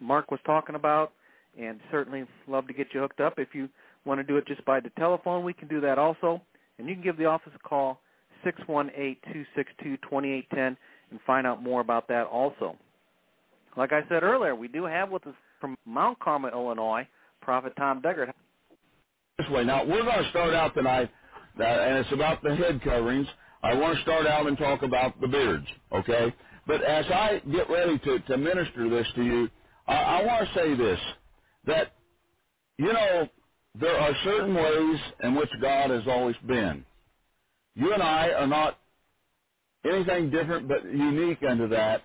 Mark was talking about, and certainly love to get you hooked up. If you want to do it just by the telephone, we can do that also. And you can give the office a call, 618-262-2810, and find out more about that also. Like I said earlier, we do have with us from Mount Carmel, Illinois, Prophet Tom Deckard. This way. Now, we're going to start out tonight, uh, and it's about the head coverings. I want to start out and talk about the beards, okay? But as I get ready to, to minister this to you, I, I want to say this, that, you know, there are certain ways in which God has always been. You and I are not anything different but unique unto that,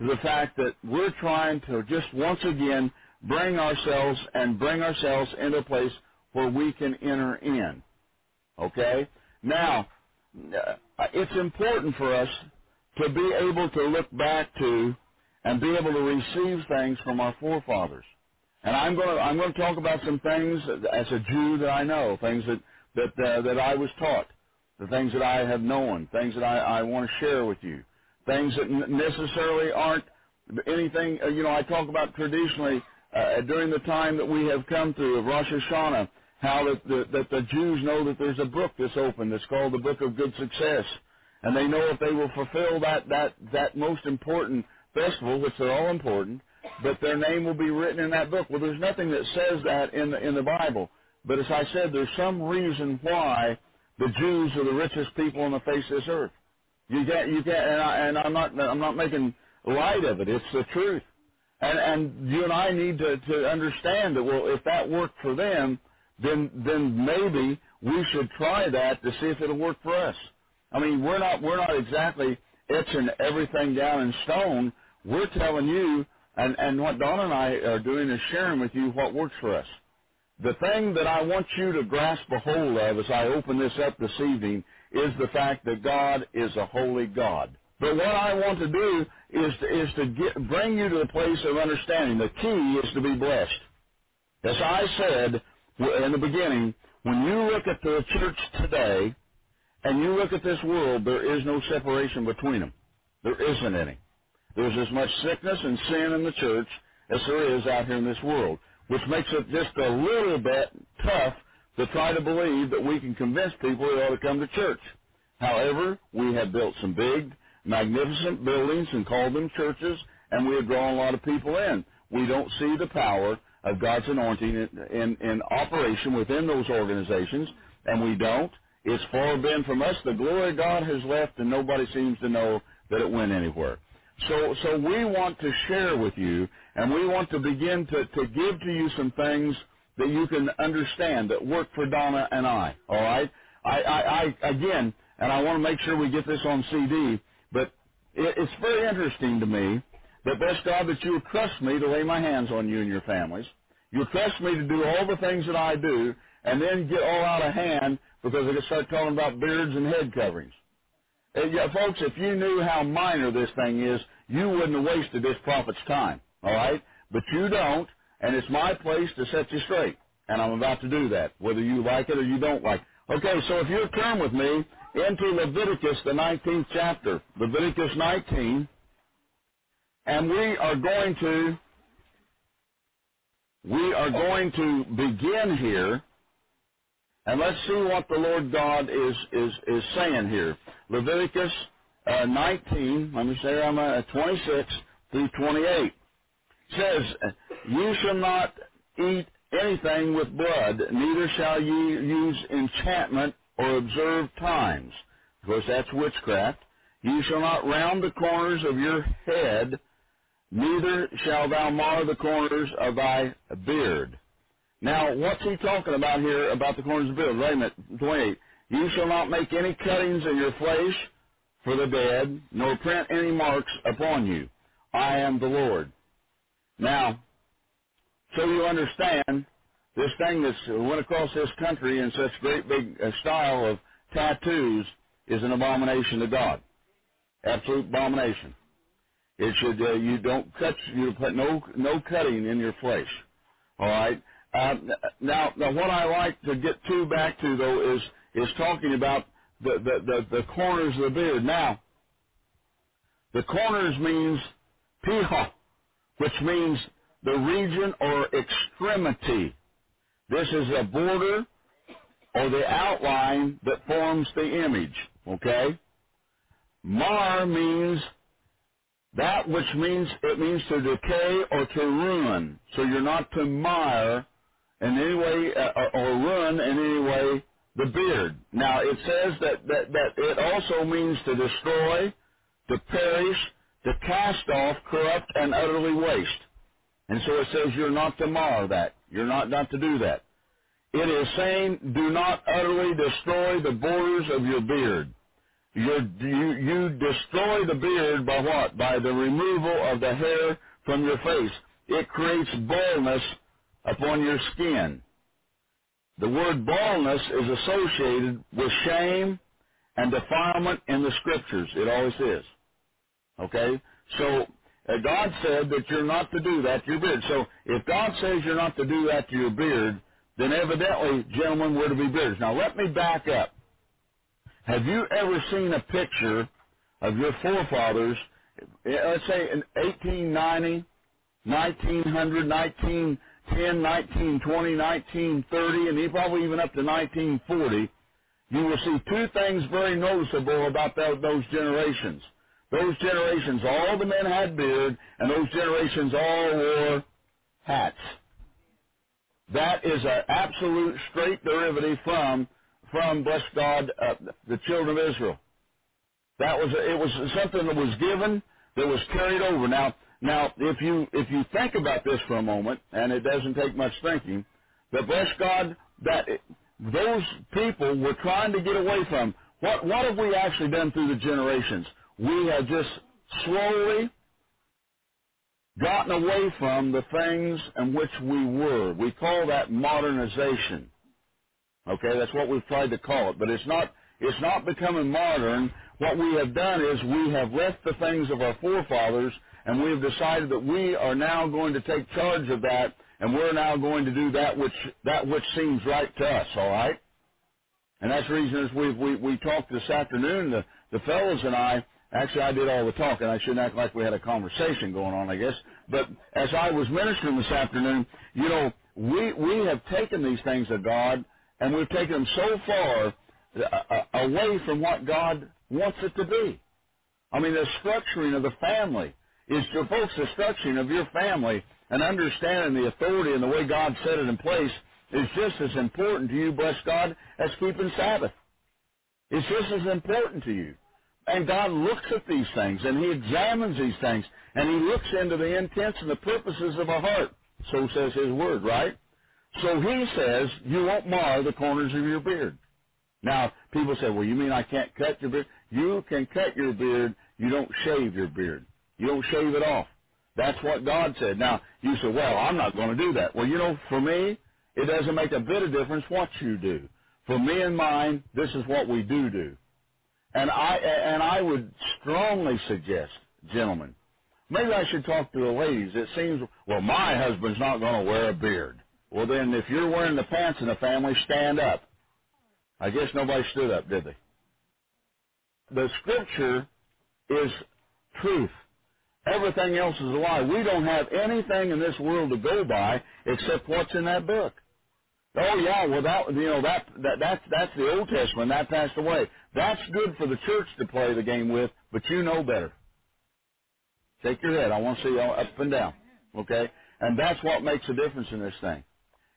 to the fact that we're trying to just once again bring ourselves and bring ourselves into a place where we can enter in. Okay? Now, uh, it's important for us to be able to look back to and be able to receive things from our forefathers. And I'm going to I'm going to talk about some things as a Jew that I know, things that that uh, that I was taught, the things that I have known, things that I, I want to share with you, things that necessarily aren't anything. Uh, you know, I talk about traditionally uh, during the time that we have come through of Rosh Hashanah, how that the, that the Jews know that there's a book that's open that's called the Book of Good Success, and they know if they will fulfill that that that most important festival, which they're all important, but their name will be written in that book. Well, there's nothing that says that in the in the Bible. But as I said, there's some reason why the Jews are the richest people on the face of this earth. You get you get, and, I, and I'm not I'm not making light of it. It's the truth. And and you and I need to to understand that well, if that worked for them, then then maybe we should try that to see if it'll work for us. I mean, we're not we're not exactly etching everything down in stone. We're telling you, and and what Don and I are doing is sharing with you what works for us. The thing that I want you to grasp a hold of as I open this up this evening is the fact that God is a holy God. But what I want to do is to, is to get, bring you to the place of understanding. The key is to be blessed. As I said in the beginning, when you look at the church today and you look at this world, there is no separation between them. There isn't any. There's as much sickness and sin in the church as there is out here in this world, which makes it just a little bit tough to try to believe that we can convince people they ought to come to church. However, we have built some big, magnificent buildings and called them churches, and we have drawn a lot of people in. We don't see the power of God's anointing in, in, in operation within those organizations, and we don't. It's far been from us. The glory of God has left, and nobody seems to know that it went anywhere. So, so we want to share with you, and we want to begin to, to give to you some things that you can understand that work for Donna and I. All right. I, I, I again, and I want to make sure we get this on CD. But it, it's very interesting to me that best God that you trust me to lay my hands on you and your families. You trust me to do all the things that I do, and then get all out of hand because can start talking about beards and head coverings. And yeah, folks, if you knew how minor this thing is, you wouldn't have wasted this prophet's time. All right, but you don't, and it's my place to set you straight, and I'm about to do that, whether you like it or you don't like. it. Okay, so if you'll turn with me into Leviticus, the 19th chapter, Leviticus 19, and we are going to we are going to begin here and let's see what the Lord God is, is, is saying here. Leviticus uh, 19, let me say I'm at 26 through 28. says, You shall not eat anything with blood, neither shall ye use enchantment or observe times. Of course, that's witchcraft. You shall not round the corners of your head, neither shall thou mar the corners of thy beard. Now, what's he talking about here about the corners of the beard? Wait a minute, 28. You shall not make any cuttings in your flesh for the dead, nor print any marks upon you. I am the Lord. Now, so you understand, this thing that's went across this country in such great big uh, style of tattoos is an abomination to God. Absolute abomination. It should uh, you don't cut you put no no cutting in your flesh. All right. Uh, now, now, what I like to get to back to though is is talking about the the the, the corners of the beard. Now, the corners means piha, which means the region or extremity. This is a border or the outline that forms the image. Okay. Mar means that which means it means to decay or to ruin. So you're not to mar in any way uh, or ruin in any way the beard. Now it says that, that, that it also means to destroy, to perish, to cast off, corrupt, and utterly waste. And so it says you're not to mar that. You're not, not to do that. It is saying do not utterly destroy the borders of your beard. You're, you, you destroy the beard by what? By the removal of the hair from your face. It creates baldness upon your skin. The word baldness is associated with shame and defilement in the scriptures. It always is. Okay? So uh, God said that you're not to do that to your beard. So if God says you're not to do that to your beard, then evidently, gentlemen, we're to be beards. Now let me back up. Have you ever seen a picture of your forefathers, eh, let's say in 1890, 1900, 1910, 1920, 1930, and probably even up to 1940, you will see two things very noticeable about those, those generations. Those generations, all the men had beard, and those generations all wore hats. That is an absolute straight derivative from, from bless God, uh, the children of Israel. That was it was something that was given that was carried over. Now, now if you if you think about this for a moment, and it doesn't take much thinking, that bless God that it, those people were trying to get away from. What what have we actually done through the generations? We have just slowly gotten away from the things in which we were. We call that modernization. Okay, that's what we've tried to call it, but it's not it's not becoming modern. What we have done is we have left the things of our forefathers and we have decided that we are now going to take charge of that and we're now going to do that which that which seems right to us, all right? And that's the reason is we we we talked this afternoon, the the fellows and I Actually, I did all the talking. I shouldn't act like we had a conversation going on, I guess. But as I was ministering this afternoon, you know, we we have taken these things of God and we've taken them so far uh, uh, away from what God wants it to be. I mean, the structuring of the family is, to folks, the structuring of your family and understanding the authority and the way God set it in place is just as important to you, bless God, as keeping Sabbath. It's just as important to you. And God looks at these things and He examines these things and He looks into the intents and the purposes of our heart. So says His Word, right? So He says, you won't mar the corners of your beard. Now, people say, well, you mean I can't cut your beard? You can cut your beard. You don't shave your beard. You don't shave it off. That's what God said. Now, you say, well, I'm not going to do that. Well, you know, for me, it doesn't make a bit of difference what you do. For me and mine, this is what we do do. And I and I would strongly suggest, gentlemen, maybe I should talk to the ladies. It seems well, my husband's not going to wear a beard. Well, then, if you're wearing the pants in the family, stand up. I guess nobody stood up, did they? The scripture is truth. Everything else is a lie. We don't have anything in this world to go by except what's in that book. Oh yeah, well that you know that that that's that's the Old Testament that passed away. That's good for the church to play the game with, but you know better. Shake your head. I want to see you up and down. Okay, and that's what makes a difference in this thing.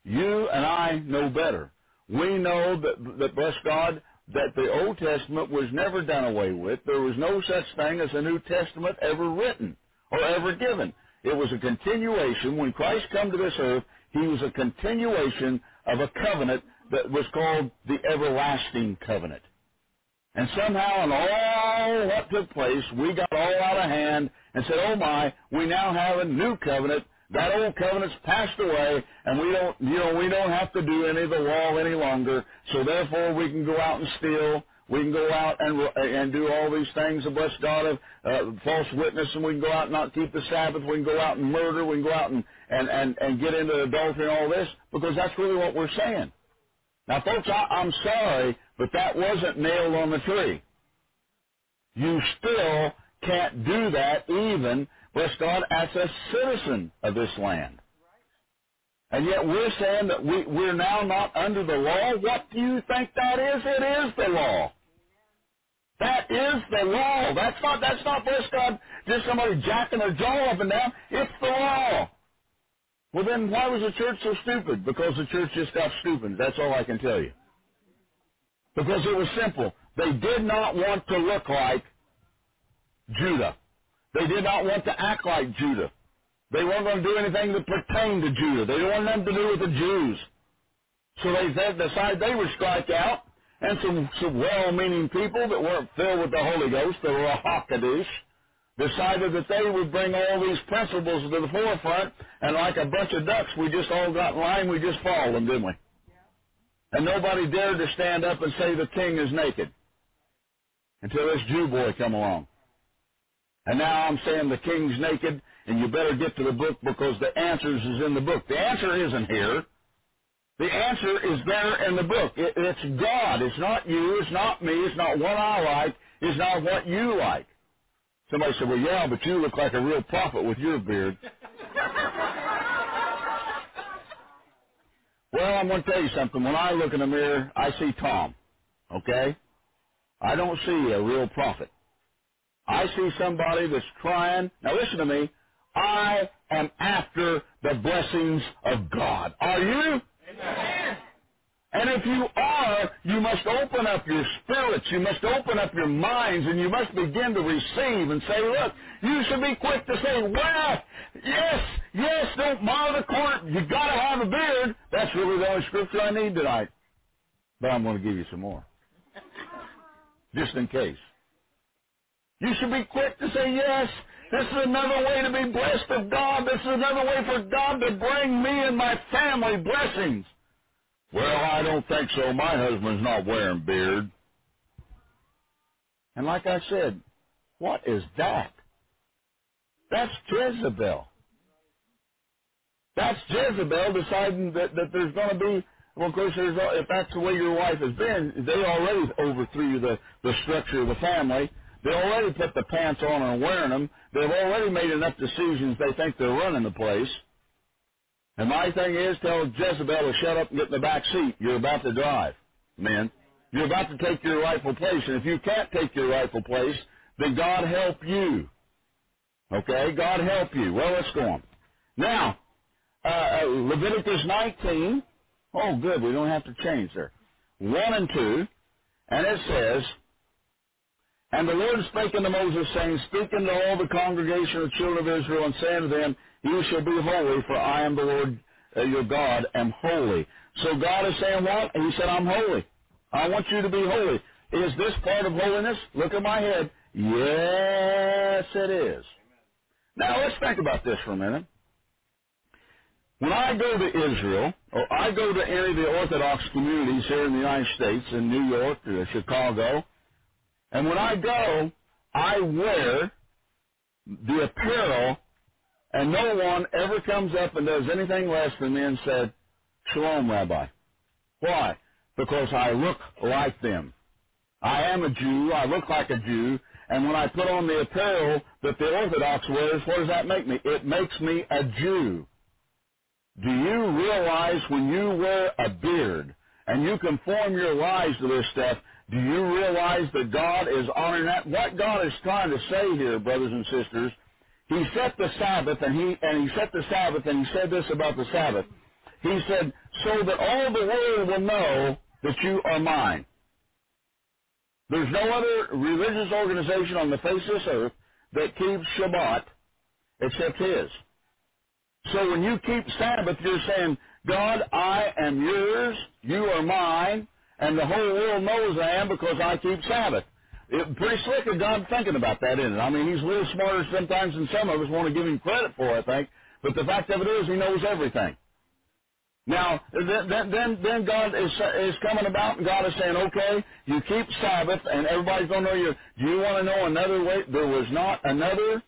You and I know better. We know that that bless God that the Old Testament was never done away with. There was no such thing as a New Testament ever written or ever given. It was a continuation. When Christ come to this earth, he was a continuation of a covenant that was called the everlasting covenant. And somehow in all what took place, we got all out of hand and said, oh my, we now have a new covenant. That old covenant's passed away and we don't, you know, we don't have to do any of the law any longer. So therefore we can go out and steal. We can go out and and do all these things, and bless God of uh, false witness, and we can go out and not keep the Sabbath. We can go out and murder. We can go out and and and and get into adultery and all this because that's really what we're saying. Now, folks, I, I'm sorry, but that wasn't nailed on the tree. You still can't do that, even bless God, as a citizen of this land. And yet we're saying that we, we're now not under the law. What do you think that is? It is the law. That is the law. That's not that's not bless God just somebody jacking their jaw up and down. It's the law. Well then why was the church so stupid? Because the church just got stupid. That's all I can tell you. Because it was simple. They did not want to look like Judah. They did not want to act like Judah. They weren't going to do anything that pertained to Judah. They didn't want nothing to do with the Jews. So they decided they would strike out and some, some well-meaning people that weren't filled with the Holy Ghost, that were a Hakadush, decided that they would bring all these principles to the forefront, and like a bunch of ducks, we just all got in line, we just followed them, didn't we? And nobody dared to stand up and say the king is naked until this Jew boy come along. And now I'm saying the king's naked, and you better get to the book because the answers is in the book. The answer isn't here. The answer is there in the book. It, it's God. It's not you. It's not me. It's not what I like. It's not what you like. Somebody said, well, yeah, but you look like a real prophet with your beard. well, I'm going to tell you something. When I look in the mirror, I see Tom. Okay? I don't see a real prophet. I see somebody that's trying. Now listen to me. I am after the blessings of God. Are you? Amen. And if you are, you must open up your spirits, you must open up your minds, and you must begin to receive and say, look, you should be quick to say, well, yes, yes, don't mar the court, you gotta have a beard. That's really the only scripture I need tonight. But I'm going to give you some more. Just in case. You should be quick to say, yes, this is another way to be blessed of God. This is another way for God to bring me and my family blessings. Well, I don't think so. My husband's not wearing beard. And like I said, what is that? That's Jezebel. That's Jezebel deciding that, that there's going to be, well, of course, if that's the way your wife has been, they already overthrew the, the structure of the family. They already put the pants on and wearing them. They've already made enough decisions they think they're running the place. And my thing is, tell Jezebel to shut up and get in the back seat. You're about to drive, men. You're about to take your rightful place. And if you can't take your rightful place, then God help you. Okay? God help you. Well, let's go on. Now, uh, uh Leviticus 19. Oh, good. We don't have to change there. 1 and 2. And it says, And the Lord spake unto Moses, saying, Speak unto all the congregation of children of Israel, and say unto them, you shall be holy, for I am the Lord uh, your God, am holy. So God is saying what? He said, I'm holy. I want you to be holy. Is this part of holiness? Look at my head. Yes, it is. Now let's think about this for a minute. When I go to Israel, or I go to any of the Orthodox communities here in the United States, in New York or Chicago, and when I go, I wear the apparel and no one ever comes up and does anything less than me and said, Shalom, Rabbi. Why? Because I look like them. I am a Jew. I look like a Jew. And when I put on the apparel that the Orthodox wears, what does that make me? It makes me a Jew. Do you realize when you wear a beard and you conform your lives to this stuff, do you realize that God is honoring that? What God is trying to say here, brothers and sisters, he set the Sabbath and he and he set the Sabbath and he said this about the Sabbath. He said, so that all the world will know that you are mine. There's no other religious organization on the face of this earth that keeps Shabbat except his. So when you keep Sabbath, you're saying, God, I am yours, you are mine, and the whole world knows I am because I keep Sabbath. It, pretty slick of God thinking about that, isn't it? I mean, he's a little smarter sometimes than some of us want to give him credit for, I think. But the fact of it is, he knows everything. Now, then, then, then God is, is coming about, and God is saying, okay, you keep Sabbath, and everybody's going to know you. Do you want to know another way? There was not another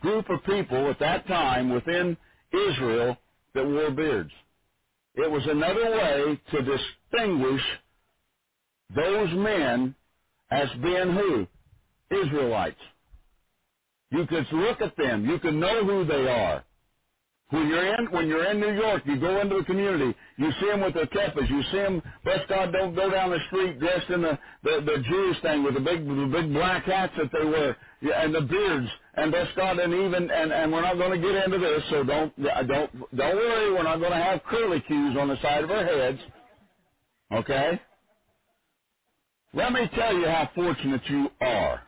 group of people at that time within Israel that wore beards. It was another way to distinguish those men as being who? Israelites. You could look at them. You can know who they are. When you're in when you're in New York, you go into the community. You see them with their keppas. You see them. Bless God, don't go down the street dressed in the the, the Jewish thing with the big the big black hats that they wear and the beards. And bless God, and even and and we're not going to get into this, so don't don't don't worry. We're not going to have curly cues on the side of our heads. Okay. Let me tell you how fortunate you are.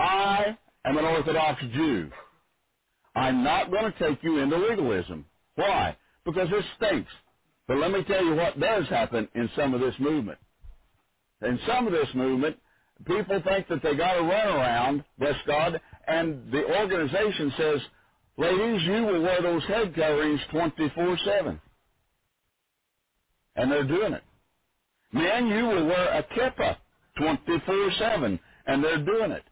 I am an Orthodox Jew. I'm not going to take you into legalism. Why? Because it stinks. But let me tell you what does happen in some of this movement. In some of this movement, people think that they got to run around, bless God, and the organization says, ladies, you will wear those head coverings 24-7. and they're doing it. Men, you will wear a kippah 24-7, and they're doing it.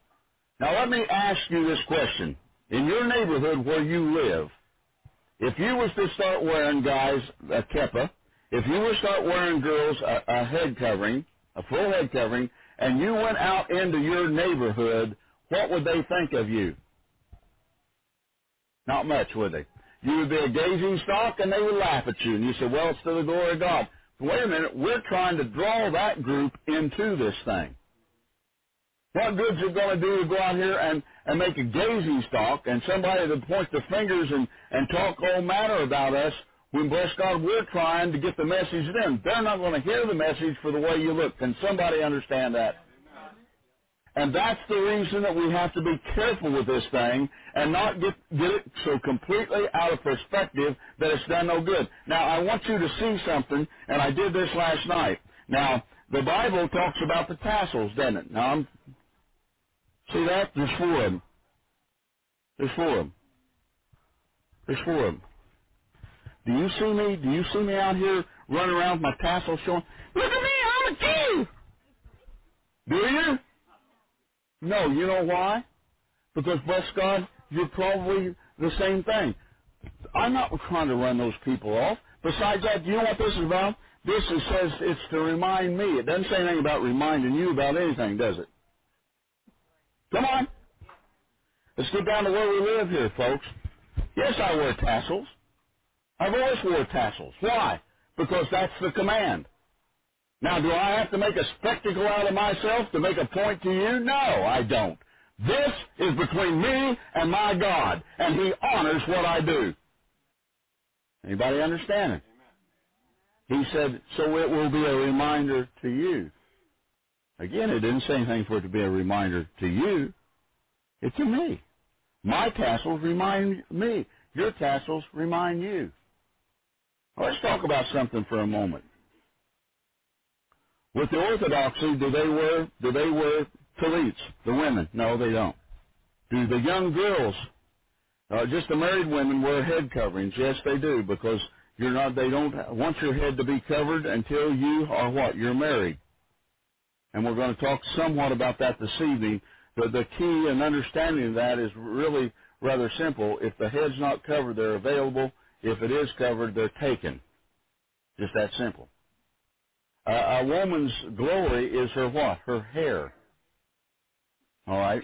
Now let me ask you this question. In your neighborhood where you live, if you was to start wearing, guys, a kippah, if you were to start wearing girls a, a head covering, a full head covering, and you went out into your neighborhood, what would they think of you? Not much, would they? You would be a gazing stock, and they would laugh at you, and you say, well, it's to the glory of God. Wait a minute, we're trying to draw that group into this thing. What good's it going to do to go out here and, and make a gazing stock and somebody to point the fingers and, and talk all manner about us when, bless God, we're trying to get the message to them. They're not going to hear the message for the way you look. Can somebody understand that? And that's the reason that we have to be careful with this thing and not get, get it so completely out of perspective that it's done no good. Now, I want you to see something, and I did this last night. Now, the Bible talks about the tassels, doesn't it? Now, I'm, see that? There's four of them. There's four of them. There's four of them. Do you see me? Do you see me out here running around with my tassels showing? Look at me, I'm a Jew! Do you? No, you know why? Because, bless God, you're probably the same thing. I'm not trying to run those people off. Besides that, do you know what this is about? This is, says it's to remind me. It doesn't say anything about reminding you about anything, does it? Come on. Let's get down to where we live here, folks. Yes, I wear tassels. I've always wore tassels. Why? Because that's the command. Now, do I have to make a spectacle out of myself to make a point to you? No, I don't. This is between me and my God, and He honors what I do. Anybody understand it? He said, so it will be a reminder to you. Again, it didn't say anything for it to be a reminder to you. It's to me. My tassels remind me. Your tassels remind you. Let's talk about something for a moment. With the Orthodoxy, do they wear do they wear tallits? The women? No, they don't. Do the young girls, uh, just the married women, wear head coverings? Yes, they do, because you're not. They don't want your head to be covered until you are what? You're married. And we're going to talk somewhat about that this evening. The, the key in understanding that is really rather simple. If the head's not covered, they're available. If it is covered, they're taken. Just that simple. Uh, a woman's glory is her what? Her hair. All right.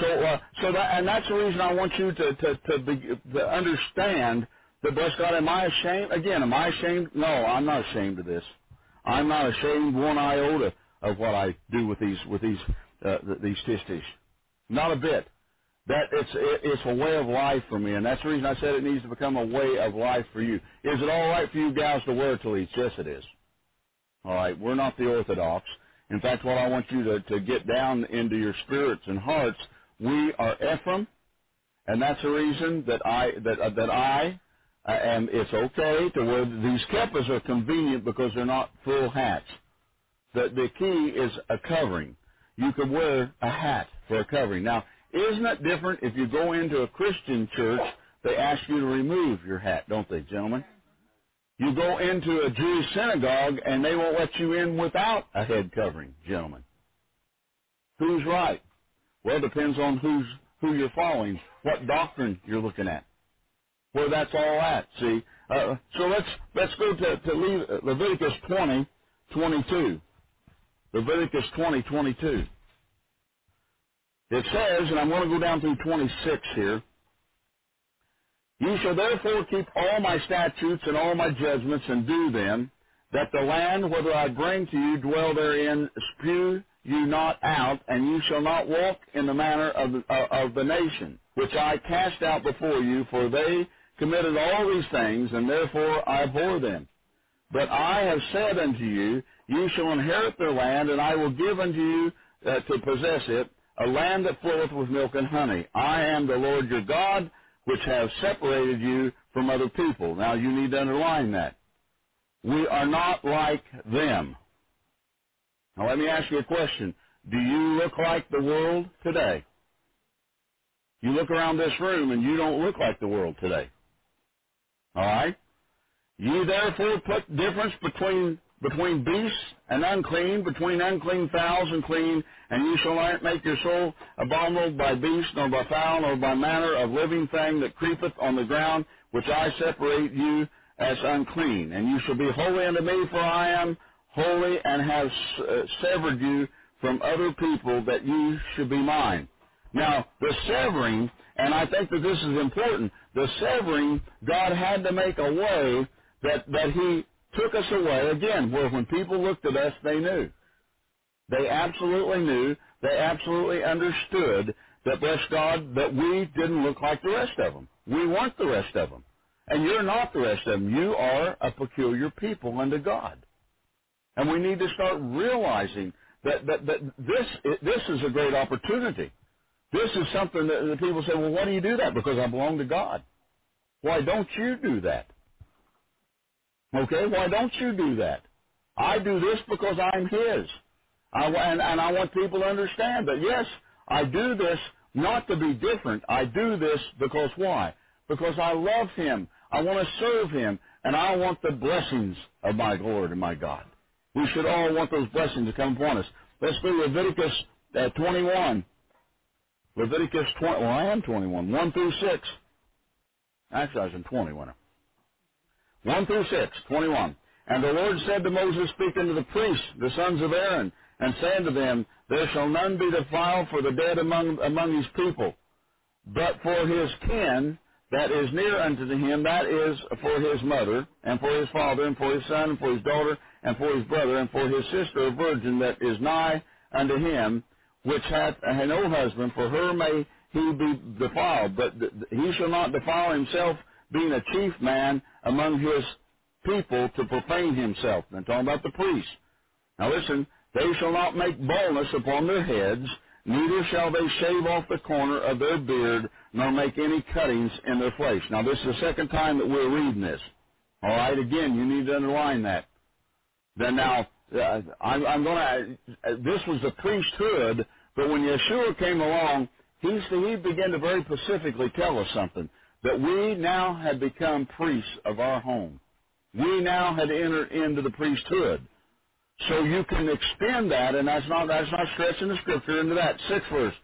So, uh, so that, and that's the reason I want you to to to, be, to understand that, bless God, am I ashamed? Again, am I ashamed? No, I'm not ashamed of this. I'm not ashamed one iota of what I do with these with these uh, these tzitzits. Not a bit. That it's it's a way of life for me, and that's the reason I said it needs to become a way of life for you. Is it all right for you guys to wear talits? Yes, it is. All right, we're not the Orthodox. In fact, what I want you to, to get down into your spirits and hearts, we are Ephraim, and that's the reason that I that uh, that I uh, and it's okay to wear these keppas are convenient because they're not full hats. The the key is a covering. You could wear a hat for a covering. Now, isn't it different if you go into a Christian church? They ask you to remove your hat, don't they, gentlemen? You go into a Jewish synagogue and they won't let you in without a head covering, gentlemen. Who's right? Well, it depends on who's who you're following, what doctrine you're looking at, where that's all at. See, uh, so let's let's go to, to Leviticus 20, 22. Leviticus 20, 22. It says, and I'm going to go down through 26 here. You shall therefore keep all my statutes and all my judgments and do them, that the land whether I bring to you dwell therein, spew you not out, and you shall not walk in the manner of the, uh, of the nation, which I cast out before you, for they committed all these things, and therefore I abhor them. But I have said unto you, you shall inherit their land, and I will give unto you uh, to possess it, a land that floweth with milk and honey. I am the Lord your God, which have separated you from other people. Now you need to underline that. We are not like them. Now let me ask you a question. Do you look like the world today? You look around this room and you don't look like the world today. All right? You therefore put difference between between beasts and unclean, between unclean fowls and clean, and you shall not make your soul abominable by beast, nor by fowl, nor by manner of living thing that creepeth on the ground, which I separate you as unclean. And you shall be holy unto me, for I am holy, and have uh, severed you from other people, that you should be mine. Now, the severing, and I think that this is important, the severing, God had to make a way that, that he took us away, again, where when people looked at us, they knew. They absolutely knew, they absolutely understood that, bless God, that we didn't look like the rest of them. We weren't the rest of them. And you're not the rest of them. You are a peculiar people unto God. And we need to start realizing that, that, that this, this is a great opportunity. This is something that, that people say, well, why do you do that? Because I belong to God. Why don't you do that? Okay, why don't you do that? I do this because I'm His. I, and, and I want people to understand that, yes, I do this not to be different. I do this because why? Because I love Him. I want to serve Him. And I want the blessings of my Lord and my God. We should all want those blessings to come upon us. Let's do Leviticus uh, 21. Leviticus 20. Well, I am 21. 1 through 6. Actually, I was in 21. 1 through 6, 21. And the Lord said to Moses, Speak unto the priests, the sons of Aaron, and say unto them, There shall none be defiled for the dead among, among his people, but for his kin that is near unto him, that is for his mother, and for his father, and for his son, and for his daughter, and for his brother, and for his sister, a virgin that is nigh unto him, which hath no husband, for her may he be defiled, but he shall not defile himself being a chief man among his people to profane himself. And talking about the priests. Now listen, they shall not make baldness upon their heads, neither shall they shave off the corner of their beard, nor make any cuttings in their flesh. Now this is the second time that we're reading this. All right, again, you need to underline that. Then now, uh, I'm, going to. Uh, this was the priesthood, but when Yeshua came along, he he began to very specifically tell us something that we now had become priests of our home. We now had entered into the priesthood. So you can extend that, and that's not that's not stretching the scripture into that. Sixth verse.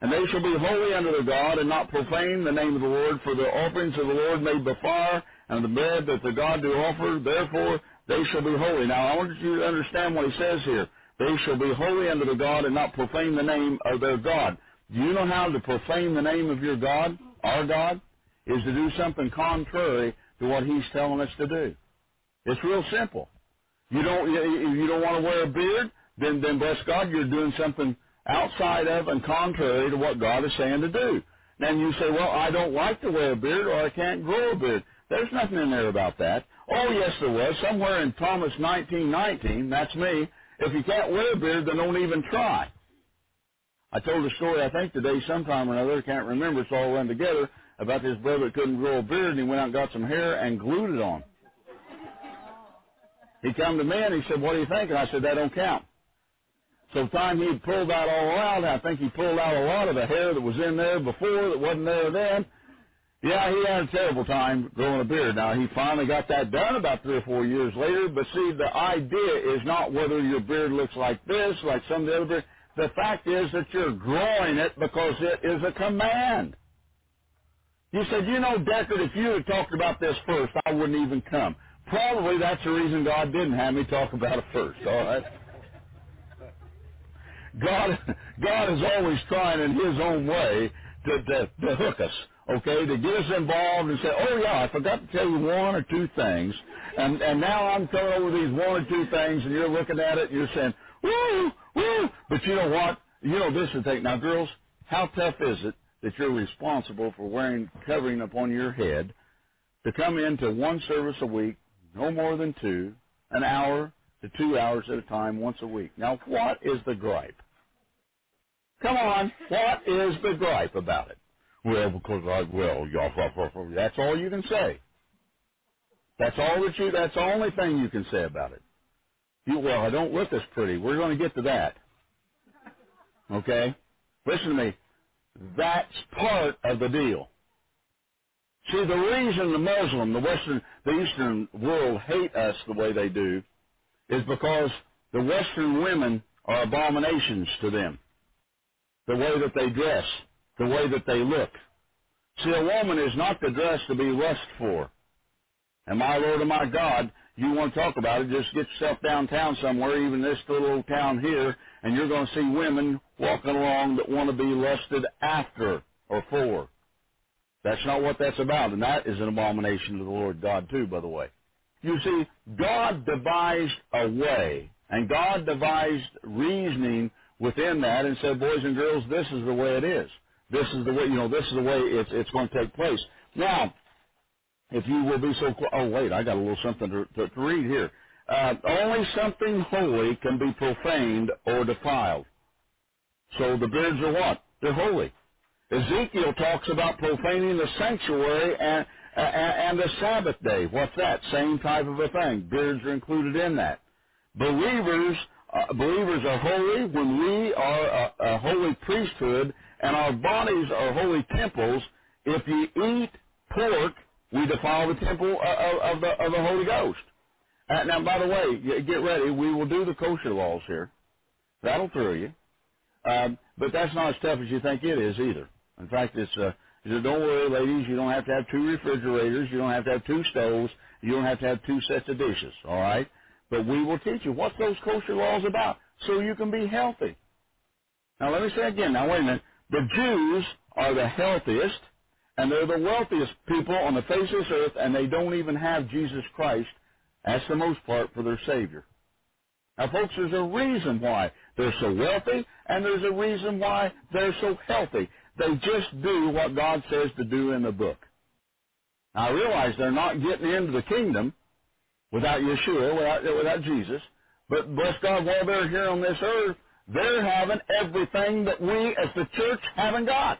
And they shall be holy unto their God, and not profane the name of the Lord, for the offerings of the Lord made by fire, and the bread that the God do offer, therefore they shall be holy. Now I want you to understand what he says here. They shall be holy unto the God, and not profane the name of their God. Do you know how to profane the name of your God, our God? Is to do something contrary to what he's telling us to do. It's real simple. You don't if you don't want to wear a beard, then then bless God, you're doing something outside of and contrary to what God is saying to do. Then you say, well, I don't like to wear a beard or I can't grow a beard. There's nothing in there about that. Oh, yes, there was. Somewhere in Thomas 1919, that's me. If you can't wear a beard, then don't even try. I told a story, I think today sometime or another, can't remember, it's all run together, about this brother that couldn't grow a beard, and he went out and got some hair and glued it on. He come to me and he said, what do you think? And I said, that don't count. So the time he pulled that all out, I think he pulled out a lot of the hair that was in there before that wasn't there then. Yeah, he had a terrible time growing a beard. Now, he finally got that done about three or four years later, but see, the idea is not whether your beard looks like this, like some of the other beard. The fact is that you're growing it because it is a command. You said, you know, Deckard, if you had talked about this first, I wouldn't even come. Probably that's the reason God didn't have me talk about it first, all right? God, God is always trying in His own way to, to, to hook us, okay, to get us involved and say, oh yeah, I forgot to tell you one or two things, and, and now I'm coming over these one or two things, and you're looking at it and you're saying, woo, woo, but you know what? You know this is the thing. Now, girls, how tough is it that you're responsible for wearing covering upon your head to come into one service a week, no more than two, an hour to two hours at a time once a week. Now, what is the gripe? Come on, what is the gripe about it? Well, because I will. That's all you can say. That's all that you. That's the only thing you can say about it. You, well, I don't look as pretty. We're going to get to that. Okay, listen to me. That's part of the deal. See, the reason the Muslim, the Western, the Eastern world hate us the way they do is because the Western women are abominations to them. The way that they dress, the way that they look. See, a woman is not the dress to be lust for. And my Lord and my God, you want to talk about it, just get yourself downtown somewhere, even this little old town here, and you're going to see women walking along that want to be lusted after or for. That's not what that's about, and that is an abomination to the Lord God too, by the way. You see, God devised a way, and God devised reasoning within that and said, boys and girls, this is the way it is. This is the way, you know, this is the way it's, it's going to take place. Now, if you will be so, oh wait, I got a little something to, to, to read here. Uh, only something holy can be profaned or defiled. So the beards are what? They're holy. Ezekiel talks about profaning the sanctuary and, and, and the Sabbath day. What's that? Same type of a thing. Beards are included in that. Believers, uh, believers are holy when we are a, a holy priesthood and our bodies are holy temples. If you eat pork, we defile the temple of, of, the, of the Holy Ghost. Uh, now, by the way, get ready. We will do the kosher laws here. That'll throw you. Um, but that's not as tough as you think it is either. In fact, it's uh, don't worry, ladies. You don't have to have two refrigerators. You don't have to have two stoves. You don't have to have two sets of dishes. All right. But we will teach you what's those kosher laws about, so you can be healthy. Now, let me say again. Now, wait a minute. The Jews are the healthiest, and they're the wealthiest people on the face of this earth, and they don't even have Jesus Christ, as the most part, for their Savior. Now, folks, there's a reason why they're so wealthy, and there's a reason why they're so healthy. They just do what God says to do in the book. Now, I realize they're not getting into the kingdom without Yeshua, without, without Jesus, but bless God, while they're here on this earth, they're having everything that we as the church haven't got.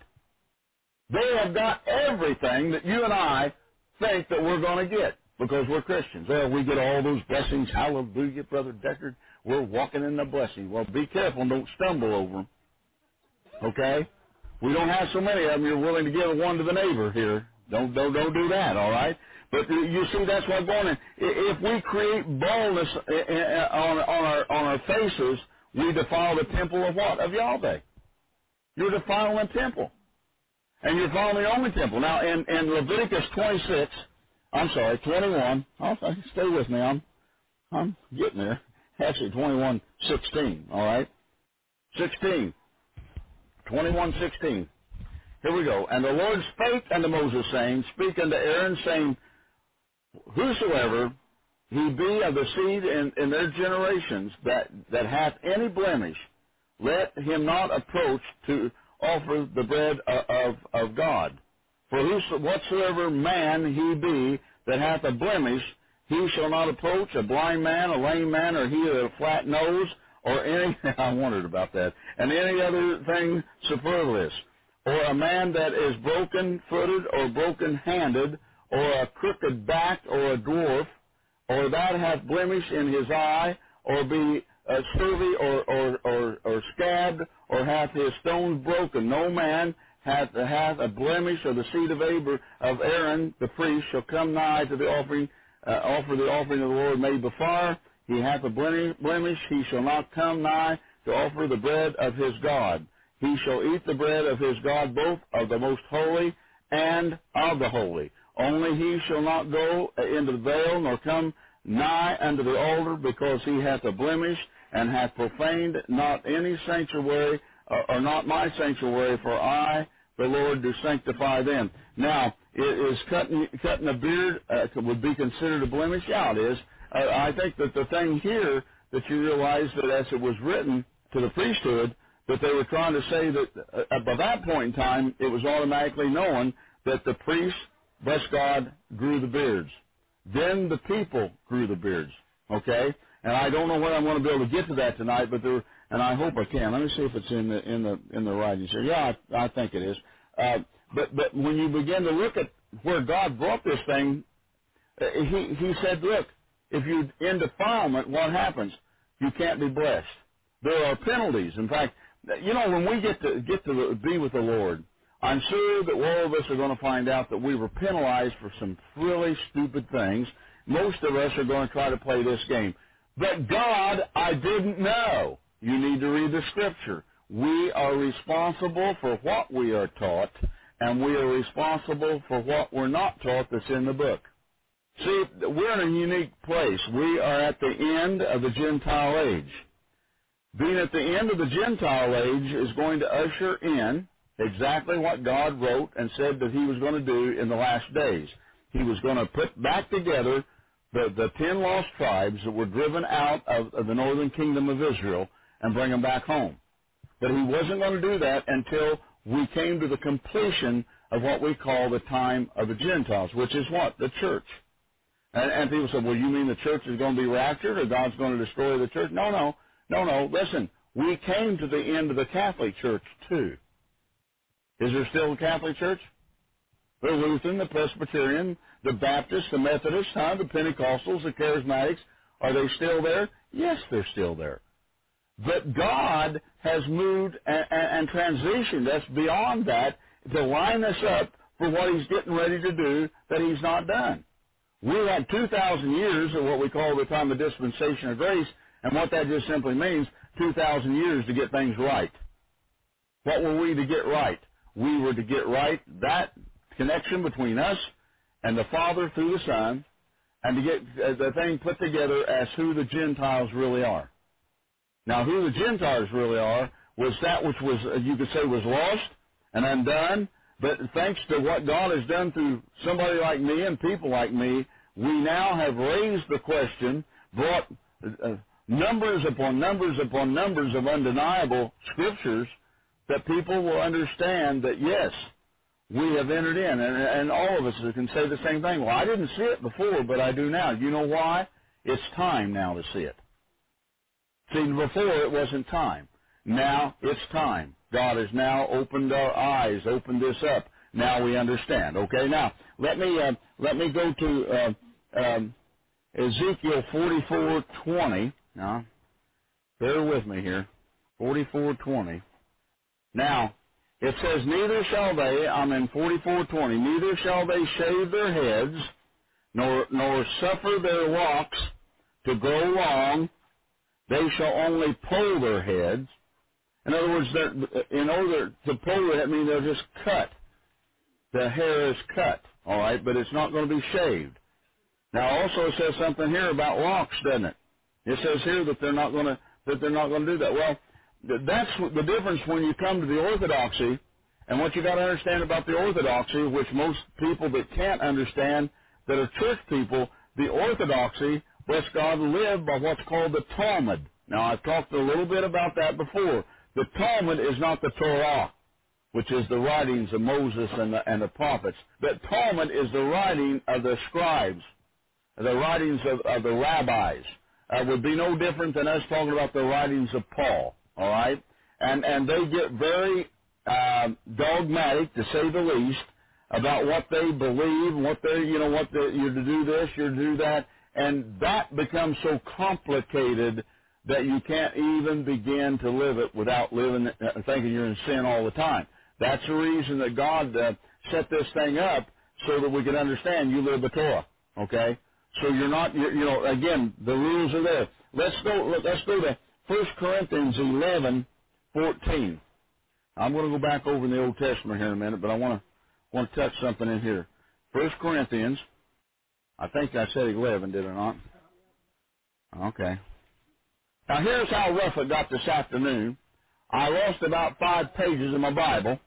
They have got everything that you and I think that we're going to get because we're Christians. Well, we get all those blessings. Hallelujah, Brother Deckard. We're walking in the blessing. Well, be careful and don't stumble over them. Okay? We don't have so many of them. You're willing to give one to the neighbor here. Don't don't don't do that. All right. But you see, that's what's going on. If we create baldness eh, eh, eh, on on our on our faces, we defile the temple of what? Of Yahweh. You're defiling the temple, and you're defiling the only temple. Now, in in Leviticus 26, I'm sorry, 21. Oh, stay with me. I'm I'm getting there. Actually, 21:16. All right, 16. 21:16. Here we go. And the Lord spake unto Moses, saying, Speak unto Aaron, saying, Whosoever he be of the seed in, in their generations that, that hath any blemish, let him not approach to offer the bread of, of, of God. For whoso, whatsoever man he be that hath a blemish, he shall not approach a blind man, a lame man, or he with a flat nose, or any, I wondered about that, and any other thing superfluous, or a man that is broken-footed or broken-handed, or a crooked-backed, or a dwarf, or that hath blemish in his eye, or be uh, scurvy, or, or, or, or scabbed, or hath his stones broken. No man hath, hath a blemish of the seed of of Aaron, the priest, shall come nigh to the offering, uh, offer the offering of the Lord made before, he hath a blemish, he shall not come nigh to offer the bread of his God. He shall eat the bread of his God, both of the most holy and of the holy. Only he shall not go into the veil, nor come nigh unto the altar, because he hath a blemish, and hath profaned not any sanctuary, or not my sanctuary, for I, the Lord, do sanctify them. Now, is cutting cutting a beard uh, would be considered a blemish? Yeah, it is. Uh, I think that the thing here that you realize that as it was written to the priesthood, that they were trying to say that uh, by that point in time, it was automatically known that the priests, bless God, grew the beards. Then the people grew the beards. Okay? And I don't know whether I'm going to be able to get to that tonight, but there, and I hope I can. Let me see if it's in the in the in the writings here. Yeah, I, I think it is. Uh, but but when you begin to look at where God brought this thing, uh, he he said, look, if you in defilement, what happens? You can't be blessed. There are penalties. In fact, you know when we get to get to be with the Lord, I'm sure that all of us are going to find out that we were penalized for some really stupid things. Most of us are going to try to play this game. But God, I didn't know. You need to read the scripture. We are responsible for what we are taught, and we are responsible for what we're not taught that's in the book. See, we're in a unique place. We are at the end of the Gentile age. Being at the end of the Gentile age is going to usher in exactly what God wrote and said that he was going to do in the last days. He was going to put back together the, the ten lost tribes that were driven out of, of the northern kingdom of Israel and bring them back home. But he wasn't going to do that until we came to the completion of what we call the time of the Gentiles, which is what? The church. And, and people say, well, you mean the church is going to be raptured or God's going to destroy the church? No, no, no, no. Listen, we came to the end of the Catholic Church too. Is there still a Catholic Church? The Lutheran, the Presbyterian, the Baptist, the Methodist, huh? the Pentecostals, the Charismatics, are they still there? Yes, they're still there. But God has moved and, and, and transitioned us beyond that to line us up for what He's getting ready to do that He's not done. We had 2,000 years of what we call the time of dispensation of grace, and what that just simply means, 2,000 years to get things right. What were we to get right? We were to get right that connection between us and the Father through the Son, and to get uh, the thing put together as who the Gentiles really are. Now, who the Gentiles really are was that which was, uh, you could say, was lost and undone. But thanks to what God has done through somebody like me and people like me, we now have raised the question, brought uh, numbers upon numbers upon numbers of undeniable scriptures that people will understand that yes, we have entered in, and, and all of us can say the same thing. Well, I didn't see it before, but I do now. You know why? It's time now to see it. See, before it wasn't time. Now it's time. God has now opened our eyes, opened this up. Now we understand. Okay, now let me uh, let me go to uh, um, Ezekiel forty four twenty. Now, bear with me here. Forty four twenty. Now, it says, neither shall they, I'm in 4420, neither shall they shave their heads, nor, nor suffer their locks to grow long. They shall only pull their heads. In other words, in order to pull it, I mean they'll just cut. The hair is cut, all right, but it's not going to be shaved. Now, also it says something here about locks, doesn't it? It says here that they're not going to that they're not going to do that. Well, that's the difference when you come to the orthodoxy and what you got to understand about the orthodoxy, which most people that can't understand that are church people, the orthodoxy, bless God, live by what's called the Talmud. Now I've talked a little bit about that before. The Talmud is not the Torah, which is the writings of Moses and the, and the prophets. The Talmud is the writing of the scribes, the writings of, of the rabbis. Uh, would be no different than us talking about the writings of Paul all right? And and they get very uh, dogmatic, to say the least, about what they believe, what they you know what they, you're to do this, you're to do that, and that becomes so complicated that you can't even begin to live it without living uh, thinking you're in sin all the time. That's the reason that God uh, set this thing up so that we can understand you live the Torah. Okay, so you're not you you know again the rules are there. Let's go let's go to 1 Corinthians 11, 14. I'm going to go back over in the Old Testament here in a minute, but I want to want to touch something in here. 1 Corinthians, I think I said 11, did I not? Okay. Now here's how rough it got this afternoon. I lost about five pages of my Bible,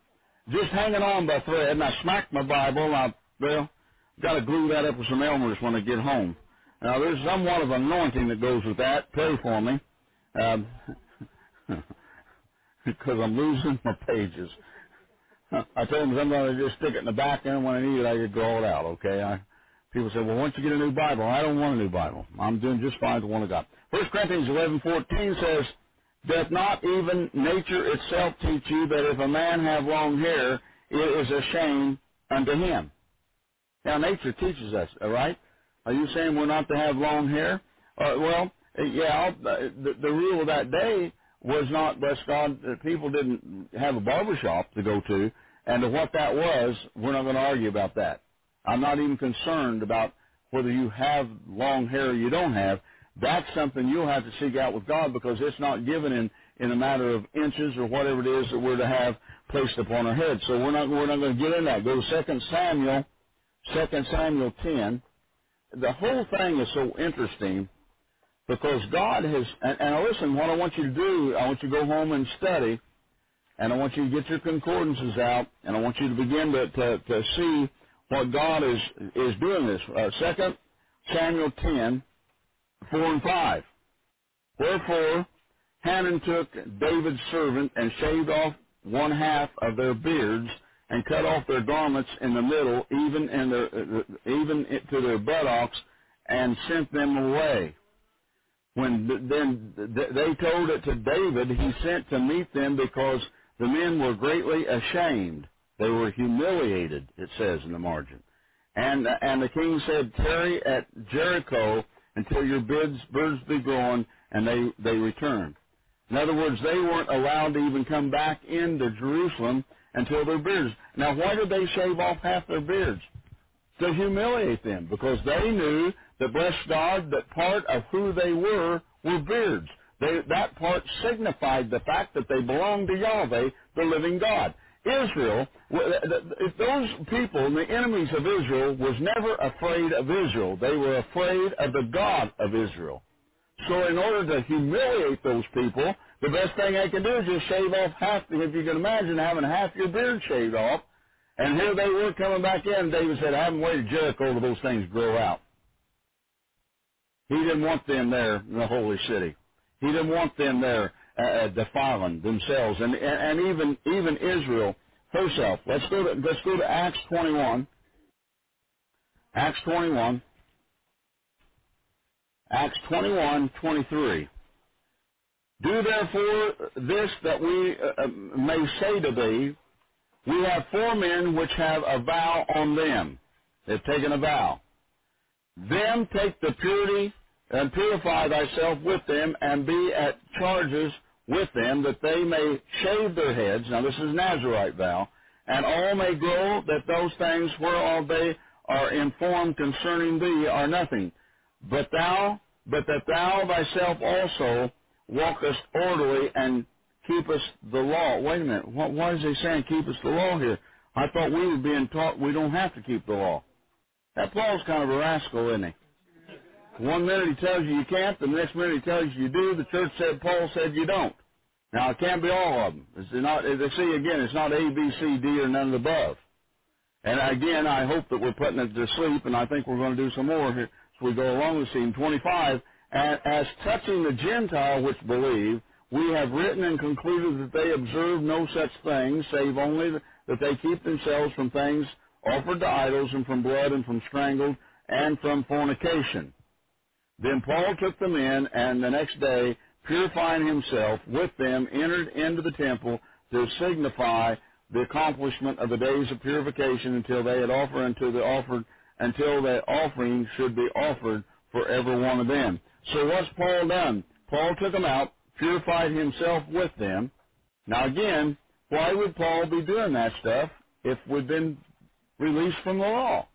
just hanging on by thread, and I smacked my Bible, and I, well, got to glue that up with some Elmer's when I get home. Now there's somewhat of anointing that goes with that. Pray for me. Um, because I'm losing my pages. I told them I'm going to just stick it in the back end when I need it, I could draw it out. Okay. I, people say, well, once you get a new Bible, I don't want a new Bible. I'm doing just fine with the one I got. First Corinthians 11:14 says, "Doth not even nature itself teach you that if a man have long hair, it is a shame unto him?" Now, nature teaches us. All right. Are you saying we're not to have long hair? Uh, well, uh, yeah, uh, the, the rule of that day was not, bless God, that people didn't have a barber shop to go to. And what that was, we're not going to argue about that. I'm not even concerned about whether you have long hair or you don't have. That's something you'll have to seek out with God because it's not given in, in a matter of inches or whatever it is that we're to have placed upon our head. So we're not, we're not going to get in that. Go to 2 Samuel, 2 Samuel 10. The whole thing is so interesting because God has, and, and listen, what I want you to do, I want you to go home and study and I want you to get your concordances out, and I want you to begin to, to, to see what God is is doing this. Uh, Second Samuel 10, 4 and 5. Wherefore Hanun took David's servant and shaved off one half of their beards and cut off their garments in the middle, even in their, uh, even to their buttocks, and sent them away. When then they told it to David, he sent to meet them because the men were greatly ashamed. They were humiliated, it says in the margin. And, uh, and the king said, tarry at Jericho until your birds, birds be grown, and they, they returned. In other words, they weren't allowed to even come back into Jerusalem until their beards. Now, why did they shave off half their beards? To humiliate them, because they knew that, bless God, that part of who they were were beards. They, that part signified the fact that they belonged to Yahweh, the living God. Israel, if those people, the enemies of Israel, was never afraid of Israel. They were afraid of the God of Israel. So in order to humiliate those people, the best thing they can do is just shave off half, if you can imagine having half your beard shaved off, and here they were coming back in, David said, I haven't waited Jericho till those things grow out. He didn't want them there in the holy city. He didn't want them there uh, uh, defiling themselves, and, and and even even Israel herself. Let's go to let's go to Acts 21. Acts 21. Acts 21, 23. Do therefore this that we uh, uh, may say to thee, we have four men which have a vow on them. They've taken a vow. Them take the purity and purify thyself with them, and be at charges with them, that they may shave their heads. Now this is Nazarite vow, and all may grow that those things whereof they are informed concerning thee are nothing. But thou, but that thou thyself also walkest orderly and keepest the law. Wait a minute. What, why is he saying keepest the law here? I thought we were being taught we don't have to keep the law. That Paul's kind of a rascal, isn't he? One minute he tells you you can't, the next minute he tells you you do. The church said Paul said you don't. Now it can't be all of them. It's not. They see again, it's not A, B, C, D, or none of the above. And again, I hope that we're putting it to sleep, and I think we're going to do some more here as we go along this scene. 25. And as touching the Gentile which believe, we have written and concluded that they observe no such thing, save only that they keep themselves from things offered to idols, and from blood, and from strangled, and from fornication. Then Paul took them in, and the next day, purifying himself with them, entered into the temple to signify the accomplishment of the days of purification until they had offered until the offered until the offering should be offered for every one of them. So what's Paul done? Paul took them out, purified himself with them. Now again, why would Paul be doing that stuff if we've been released from the law?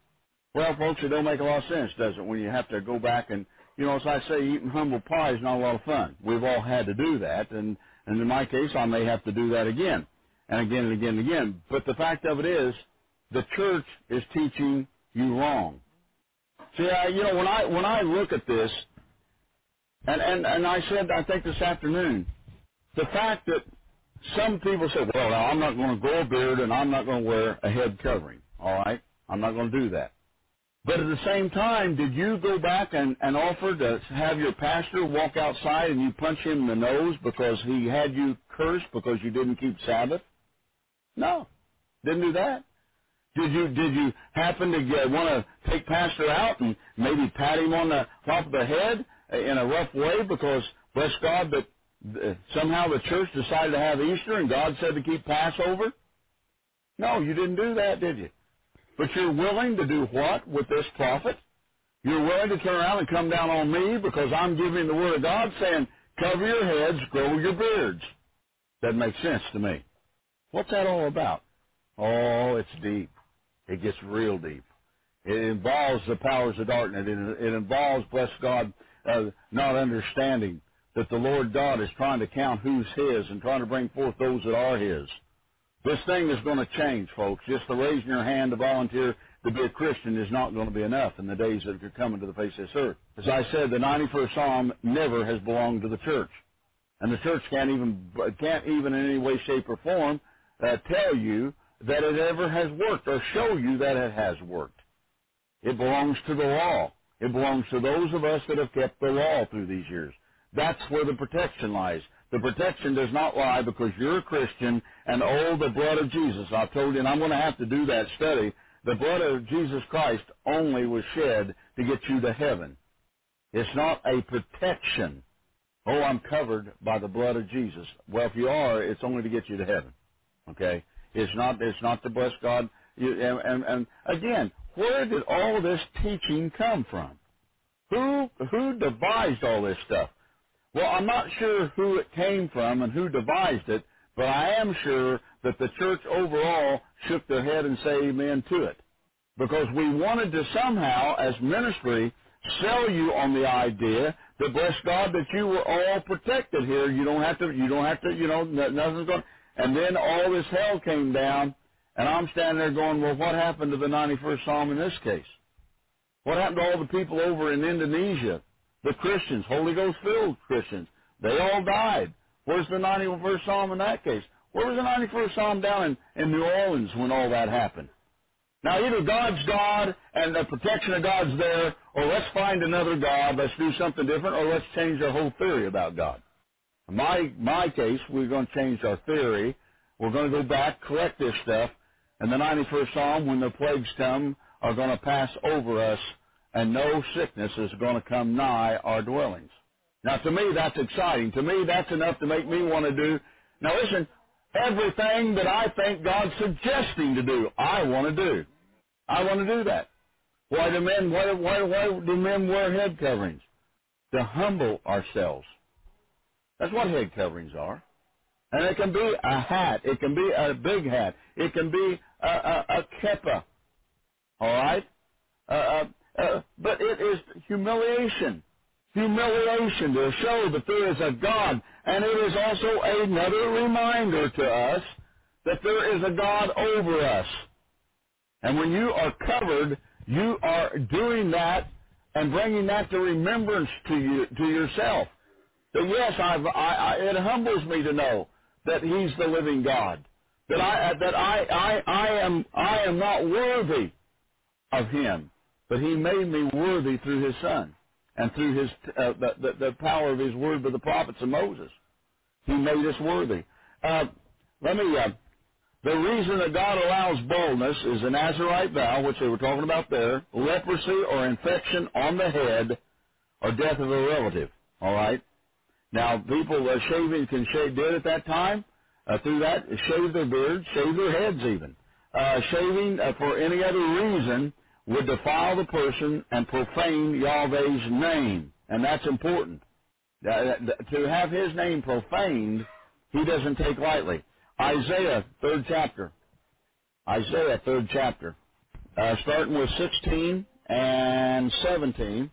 Well, folks, it don't make a lot of sense, does it, when you have to go back and you know, as I say, eating humble pie is not a lot of fun. We've all had to do that, and, and in my case, I may have to do that again, and again and again and again. But the fact of it is, the church is teaching you wrong. See, I, you know, when I when I look at this, and and and I said, I think this afternoon, the fact that some people say, well, now I'm not going to grow a beard and I'm not going to wear a head covering. All right, I'm not going to do that. But at the same time, did you go back and, and offer to have your pastor walk outside and you punch him in the nose because he had you cursed because you didn't keep Sabbath? No, didn't do that. Did you did you happen to get, want to take pastor out and maybe pat him on the top of the head in a rough way because bless God that uh, somehow the church decided to have Easter and God said to keep Passover? No, you didn't do that, did you? But you're willing to do what with this prophet? You're willing to turn around and come down on me because I'm giving the word of God saying, cover your heads, grow your beards. That makes sense to me. What's that all about? Oh, it's deep. It gets real deep. It involves the powers of darkness. It, it involves, bless God, uh, not understanding that the Lord God is trying to count who's His and trying to bring forth those that are His. This thing is going to change, folks. Just the raising your hand to volunteer to be a Christian is not going to be enough in the days that are coming to the face of this earth. As I said, the 91st Psalm never has belonged to the church. And the church can't even, can't even in any way, shape, or form uh, tell you that it ever has worked or show you that it has worked. It belongs to the law. It belongs to those of us that have kept the law through these years. That's where the protection lies. The protection does not lie because you're a Christian and oh, the blood of Jesus. I've told you, and I'm going to have to do that study. The blood of Jesus Christ only was shed to get you to heaven. It's not a protection. Oh, I'm covered by the blood of Jesus. Well, if you are, it's only to get you to heaven. Okay? It's not, it's not to bless God. You, and, and, and again, where did all this teaching come from? Who, who devised all this stuff? Well, I'm not sure who it came from and who devised it, but I am sure that the church overall shook their head and say amen to it. Because we wanted to somehow, as ministry, sell you on the idea that bless God that you were all protected here. You don't have to, you don't have to, you know, nothing's going. And then all this hell came down, and I'm standing there going, well, what happened to the 91st Psalm in this case? What happened to all the people over in Indonesia the Christians, Holy Ghost filled Christians, they all died. Where's the 91st Psalm in that case? Where was the 91st Psalm down in, in New Orleans when all that happened? Now either God's God and the protection of God's there, or let's find another God, let's do something different, or let's change our whole theory about God. In my, my case, we're going to change our theory. We're going to go back, correct this stuff, and the 91st Psalm, when the plagues come, are going to pass over us and no sickness is going to come nigh our dwellings. Now to me that's exciting. To me that's enough to make me want to do. Now listen, everything that I think God's suggesting to do, I want to do. I want to do that. Why do men, why, why, why do men wear head coverings? To humble ourselves. That's what head coverings are. And it can be a hat. It can be a big hat. It can be a, a, a kippa. All right? Uh, uh, but it is humiliation. Humiliation to show that there is a God. And it is also another reminder to us that there is a God over us. And when you are covered, you are doing that and bringing that to remembrance to you, to yourself. That yes, I've, I, I, it humbles me to know that He's the living God. That I, that I, I, I am, I am not worthy of Him. But he made me worthy through his son and through his uh, the, the, the power of his word with the prophets of Moses. He made us worthy. Uh, let me. Uh, the reason that God allows baldness is a Nazarite vow, which they were talking about there, leprosy or infection on the head, or death of a relative. All right. Now, people uh, shaving can shave did at that time. Uh, through that, shave their beards, shave their heads even. Uh, shaving uh, for any other reason would defile the person and profane Yahweh's name. And that's important. To have his name profaned, he doesn't take lightly. Isaiah, third chapter. Isaiah, third chapter. Uh, starting with 16 and 17.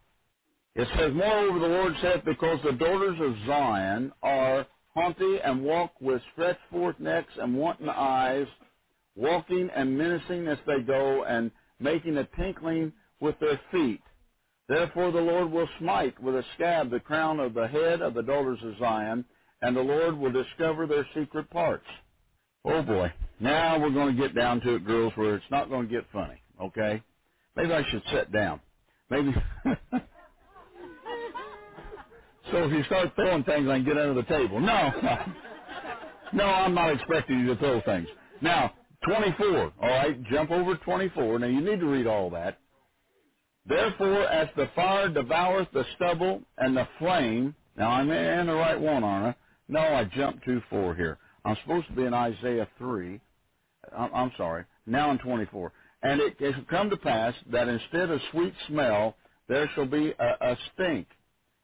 It says, Moreover, the Lord saith, Because the daughters of Zion are haughty and walk with stretched forth necks and wanton eyes, walking and menacing as they go, and making a tinkling with their feet. Therefore the Lord will smite with a scab the crown of the head of the daughters of Zion, and the Lord will discover their secret parts. Oh boy. Now we're going to get down to it, girls, where it's not going to get funny, okay? Maybe I should sit down. Maybe. so if you start throwing things, I can get under the table. No. no, I'm not expecting you to throw things. Now, 24. All right, jump over 24. Now you need to read all that. Therefore, as the fire devoureth the stubble and the flame, now I'm in the right one, aren't I? No, I jumped too far here. I'm supposed to be in Isaiah 3. I'm, sorry. Now in 24. And it, shall come to pass that instead of sweet smell, there shall be a, a stink.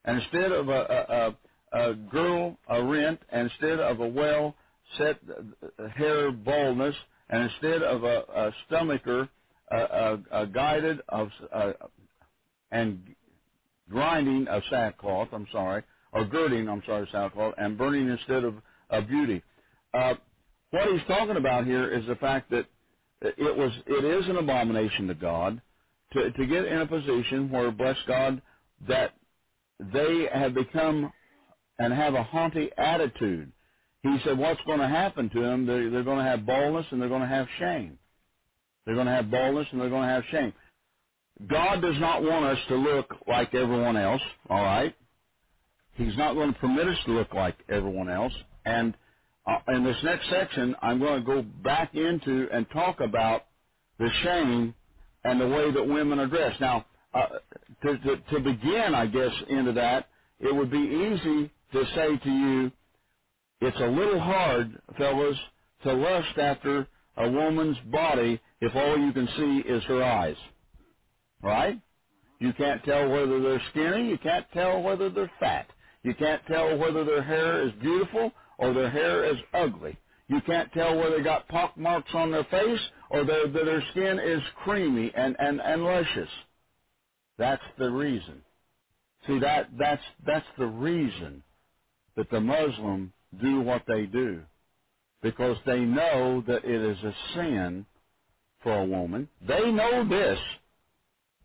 And instead of a, a, a, a girl, a rent, and instead of a well set uh, hair baldness, and instead of a, a stomacher, a, a, a guided of and grinding of sackcloth. I'm sorry, or girding. I'm sorry, sackcloth, and burning instead of, of beauty. Uh, what he's talking about here is the fact that it was it is an abomination to God to to get in a position where bless God that they have become and have a haughty attitude. He said, what's going to happen to them? They're, they're going to have boldness and they're going to have shame. They're going to have boldness and they're going to have shame. God does not want us to look like everyone else, all right? He's not going to permit us to look like everyone else. And uh, in this next section, I'm going to go back into and talk about the shame and the way that women are dressed. Now, uh, to, to, to begin, I guess, into that, it would be easy to say to you, it's a little hard, fellas, to lust after a woman's body if all you can see is her eyes. Right? You can't tell whether they're skinny. You can't tell whether they're fat. You can't tell whether their hair is beautiful or their hair is ugly. You can't tell whether they got pock marks on their face or their, their skin is creamy and, and, and luscious. That's the reason. See, that, that's, that's the reason that the Muslim do what they do. Because they know that it is a sin for a woman. They know this.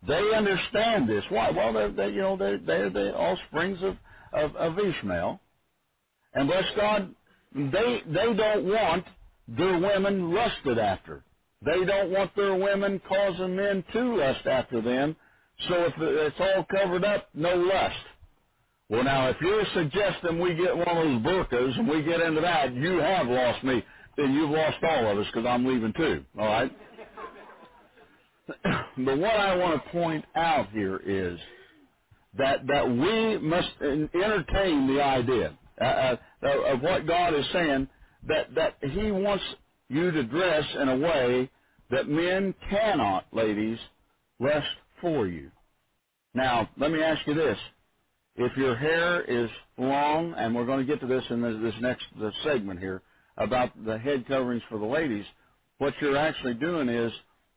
They understand this. Why? Well, they're, they, you know, they're, they're the offsprings of, of, of Ishmael. And bless God, they, they don't want their women lusted after. They don't want their women causing men to lust after them. So if it's all covered up, no lust. Well, now, if you're suggesting we get one of those burqas and we get into that, you have lost me. Then you've lost all of us because I'm leaving too. All right? but what I want to point out here is that that we must entertain the idea uh, uh, of what God is saying that that He wants you to dress in a way that men cannot, ladies, lust for you. Now, let me ask you this: if your hair is long, and we're going to get to this in this next segment here about the head coverings for the ladies, what you're actually doing is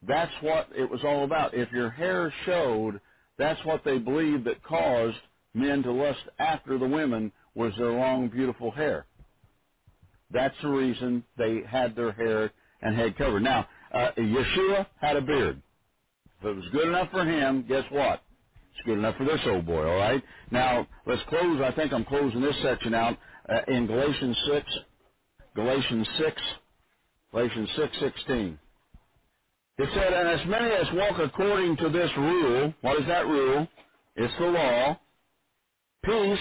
that's what it was all about. If your hair showed, that's what they believed that caused men to lust after the women was their long, beautiful hair. That's the reason they had their hair and head covered. Now, uh, Yeshua had a beard. If it was good enough for him, guess what? It's good enough for this old boy, all right? Now, let's close. I think I'm closing this section out uh, in Galatians 6. Galatians 6. Galatians 6.16. It said, and as many as walk according to this rule, what is that rule? It's the law. Peace,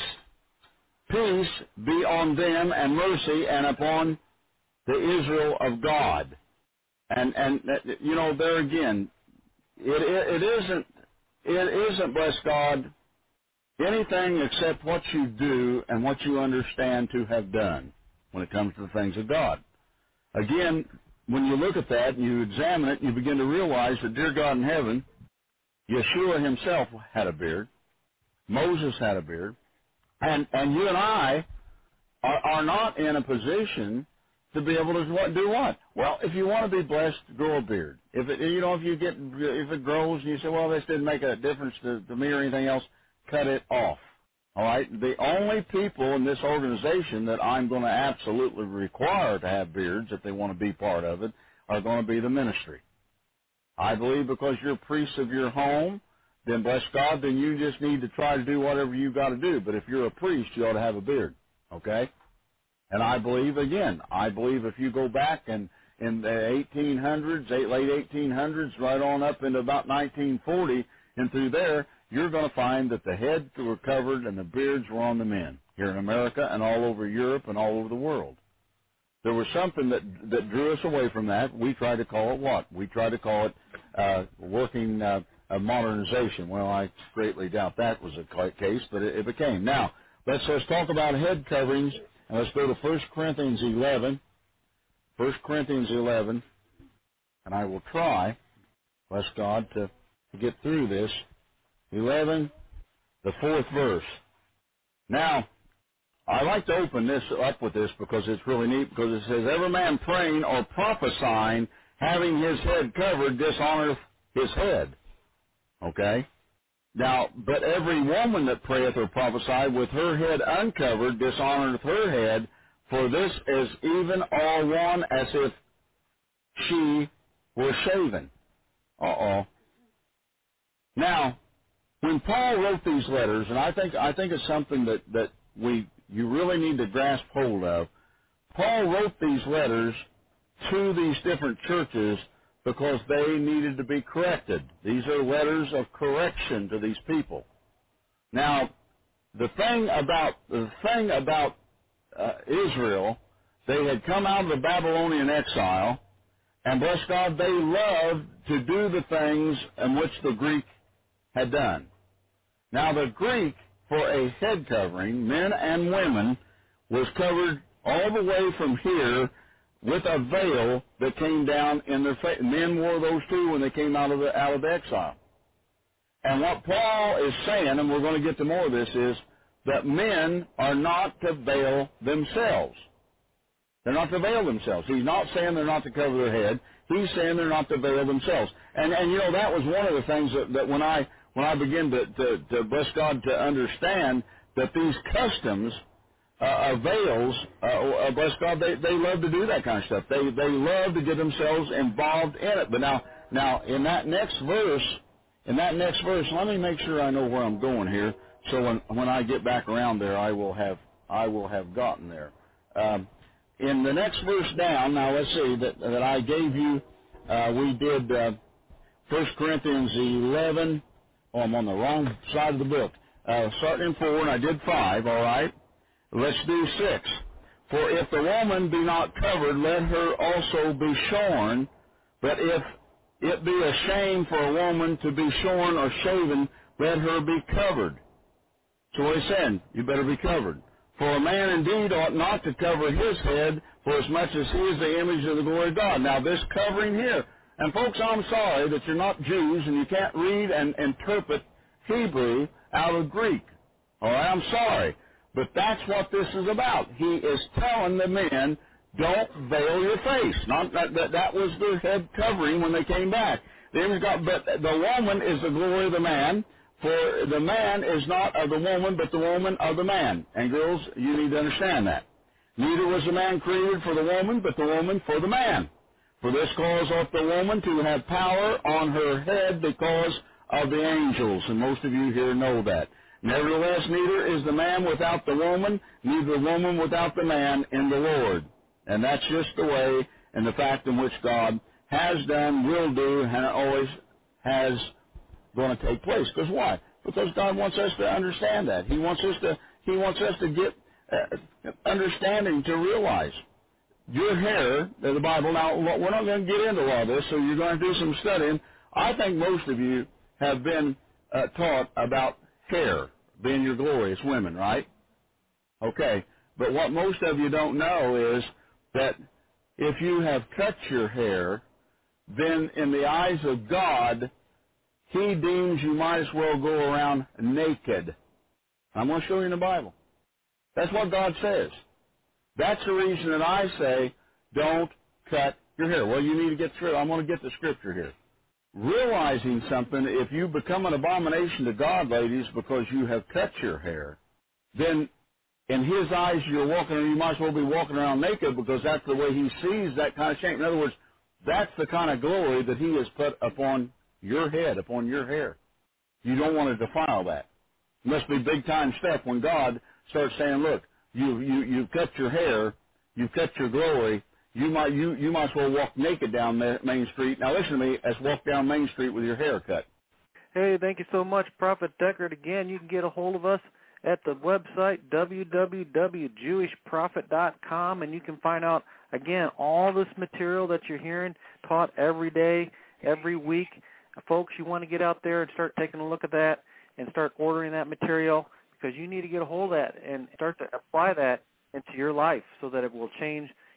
peace be on them and mercy and upon the Israel of God. And, and, you know, there again, it, it, it isn't, it isn't, bless God, anything except what you do and what you understand to have done when it comes to the things of God. Again, when you look at that and you examine it, you begin to realize that, dear God in heaven, Yeshua himself had a beard. Moses had a beard. And, and you and I are, are not in a position to be able to do what? Well, if you want to be blessed, grow a beard. If it, you know, if you get, if it grows and you say, well, this didn't make a difference to, to me or anything else, cut it off. All right. The only people in this organization that I'm going to absolutely require to have beards if they want to be part of it are going to be the ministry. I believe because you're priests of your home, then bless God, then you just need to try to do whatever you've got to do. But if you're a priest, you ought to have a beard. Okay? And I believe again, I believe if you go back and in the 1800s, late 1800s, right on up into about 1940 and through there, you're going to find that the heads were covered and the beards were on the men here in America and all over Europe and all over the world. There was something that that drew us away from that. We tried to call it what? We tried to call it uh, working uh, modernization. Well, I greatly doubt that was a case, but it, it became. Now, let's let's talk about head coverings, and let's go to 1 Corinthians 11. 1 Corinthians 11, and I will try, bless God, to, to get through this. 11, the fourth verse. Now, I like to open this up with this because it's really neat because it says every man praying or prophesying having his head covered dishonoreth his head. Okay? Now, but every woman that prayeth or prophesieth with her head uncovered dishonoreth her head, for this is even all one as if she were shaven. Uh-oh. Now, when Paul wrote these letters, and I think I think it's something that, that we you really need to grasp hold of. Paul wrote these letters to these different churches because they needed to be corrected. These are letters of correction to these people. Now, the thing about the thing about uh, Israel, they had come out of the Babylonian exile, and bless God, they loved to do the things in which the Greek had done. Now, the Greek for a head covering, men and women, was covered all the way from here with a veil that came down in their face. Men wore those too when they came out of the out of exile. And what Paul is saying, and we're going to get to more of this, is that men are not to veil themselves. They're not to veil themselves. He's not saying they're not to cover their head. He's saying they're not to veil themselves. And and you know that was one of the things that, that when I when I begin to, to, to bless God to understand that these customs uh, veils, uh, uh, bless God, they, they love to do that kind of stuff. They, they love to get themselves involved in it. But now, now in that next verse, in that next verse, let me make sure I know where I'm going here. So when, when I get back around there, I will have, I will have gotten there. Um, in the next verse down, now let's see that, that I gave you, uh, we did, uh, 1 Corinthians 11, oh, I'm on the wrong side of the book. Uh, starting in 4, and I did 5, all right? Let's do six. For if the woman be not covered, let her also be shorn. But if it be a shame for a woman to be shorn or shaven, let her be covered. So what he's saying, you better be covered. For a man indeed ought not to cover his head, for as much as he is the image of the glory of God. Now this covering here, and folks, I'm sorry that you're not Jews and you can't read and interpret Hebrew out of Greek. All right, I'm sorry. But that's what this is about. He is telling the men, don't veil your face. Not that, that, that was their head covering when they came back. The God, but the woman is the glory of the man, for the man is not of the woman, but the woman of the man. And girls, you need to understand that. Neither was the man created for the woman, but the woman for the man. For this cause ought the woman to have power on her head because of the angels. And most of you here know that. Nevertheless, neither is the man without the woman, neither the woman without the man in the Lord. And that's just the way and the fact in which God has done, will do, and always has going to take place. Because why? Because God wants us to understand that. He wants us to. He wants us to get uh, understanding to realize your hair, the Bible. Now we're not going to get into all this, so you're going to do some studying. I think most of you have been uh, taught about hair being your glory as women, right? Okay. But what most of you don't know is that if you have cut your hair, then in the eyes of God, He deems you might as well go around naked. I'm going to show you in the Bible. That's what God says. That's the reason that I say don't cut your hair. Well, you need to get through. I'm going to get the scripture here realizing something, if you become an abomination to God, ladies, because you have cut your hair, then in his eyes you're walking, you might as well be walking around naked because that's the way he sees that kind of shame. In other words, that's the kind of glory that he has put upon your head, upon your hair. You don't want to defile that. It must be big time step when God starts saying, look, you, you, you've cut your hair, you've cut your glory, you might you you might as well walk naked down Main Street. Now listen to me, as walk down Main Street with your hair cut. Hey, thank you so much, Prophet Deckard. Again, you can get a hold of us at the website www.jewishprophet.com, and you can find out again all this material that you're hearing taught every day, every week. Folks, you want to get out there and start taking a look at that and start ordering that material because you need to get a hold of that and start to apply that into your life so that it will change